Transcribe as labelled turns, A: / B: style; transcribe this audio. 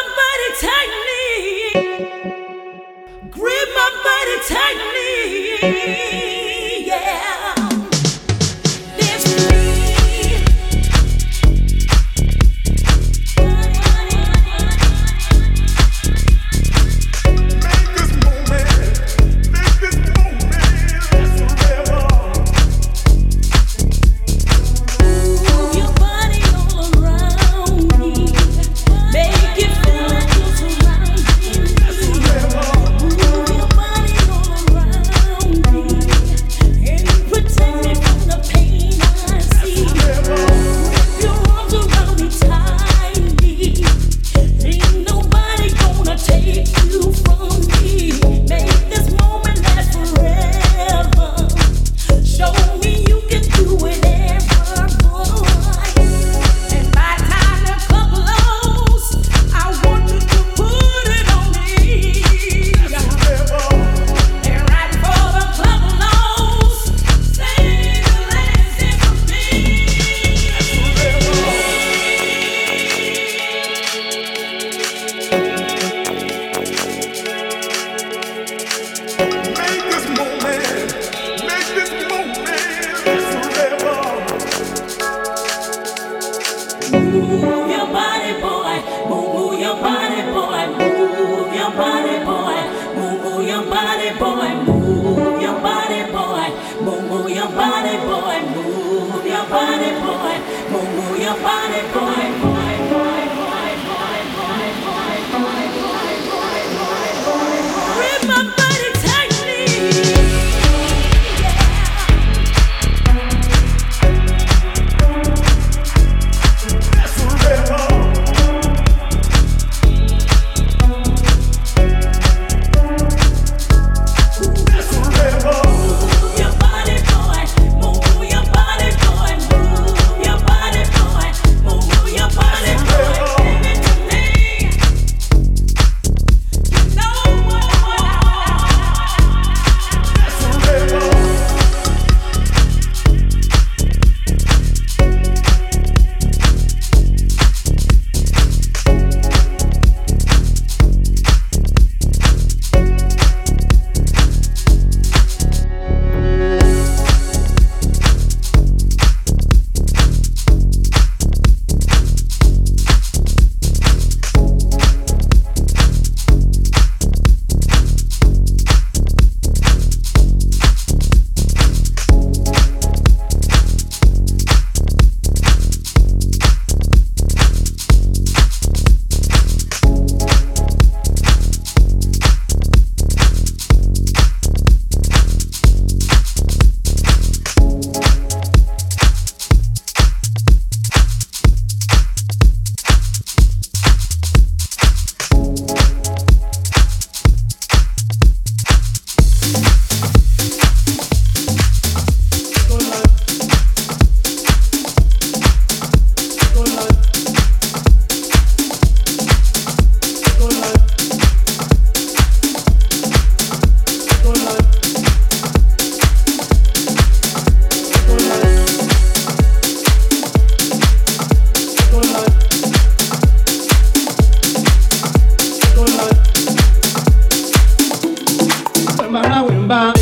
A: my body tightly.
B: Bam,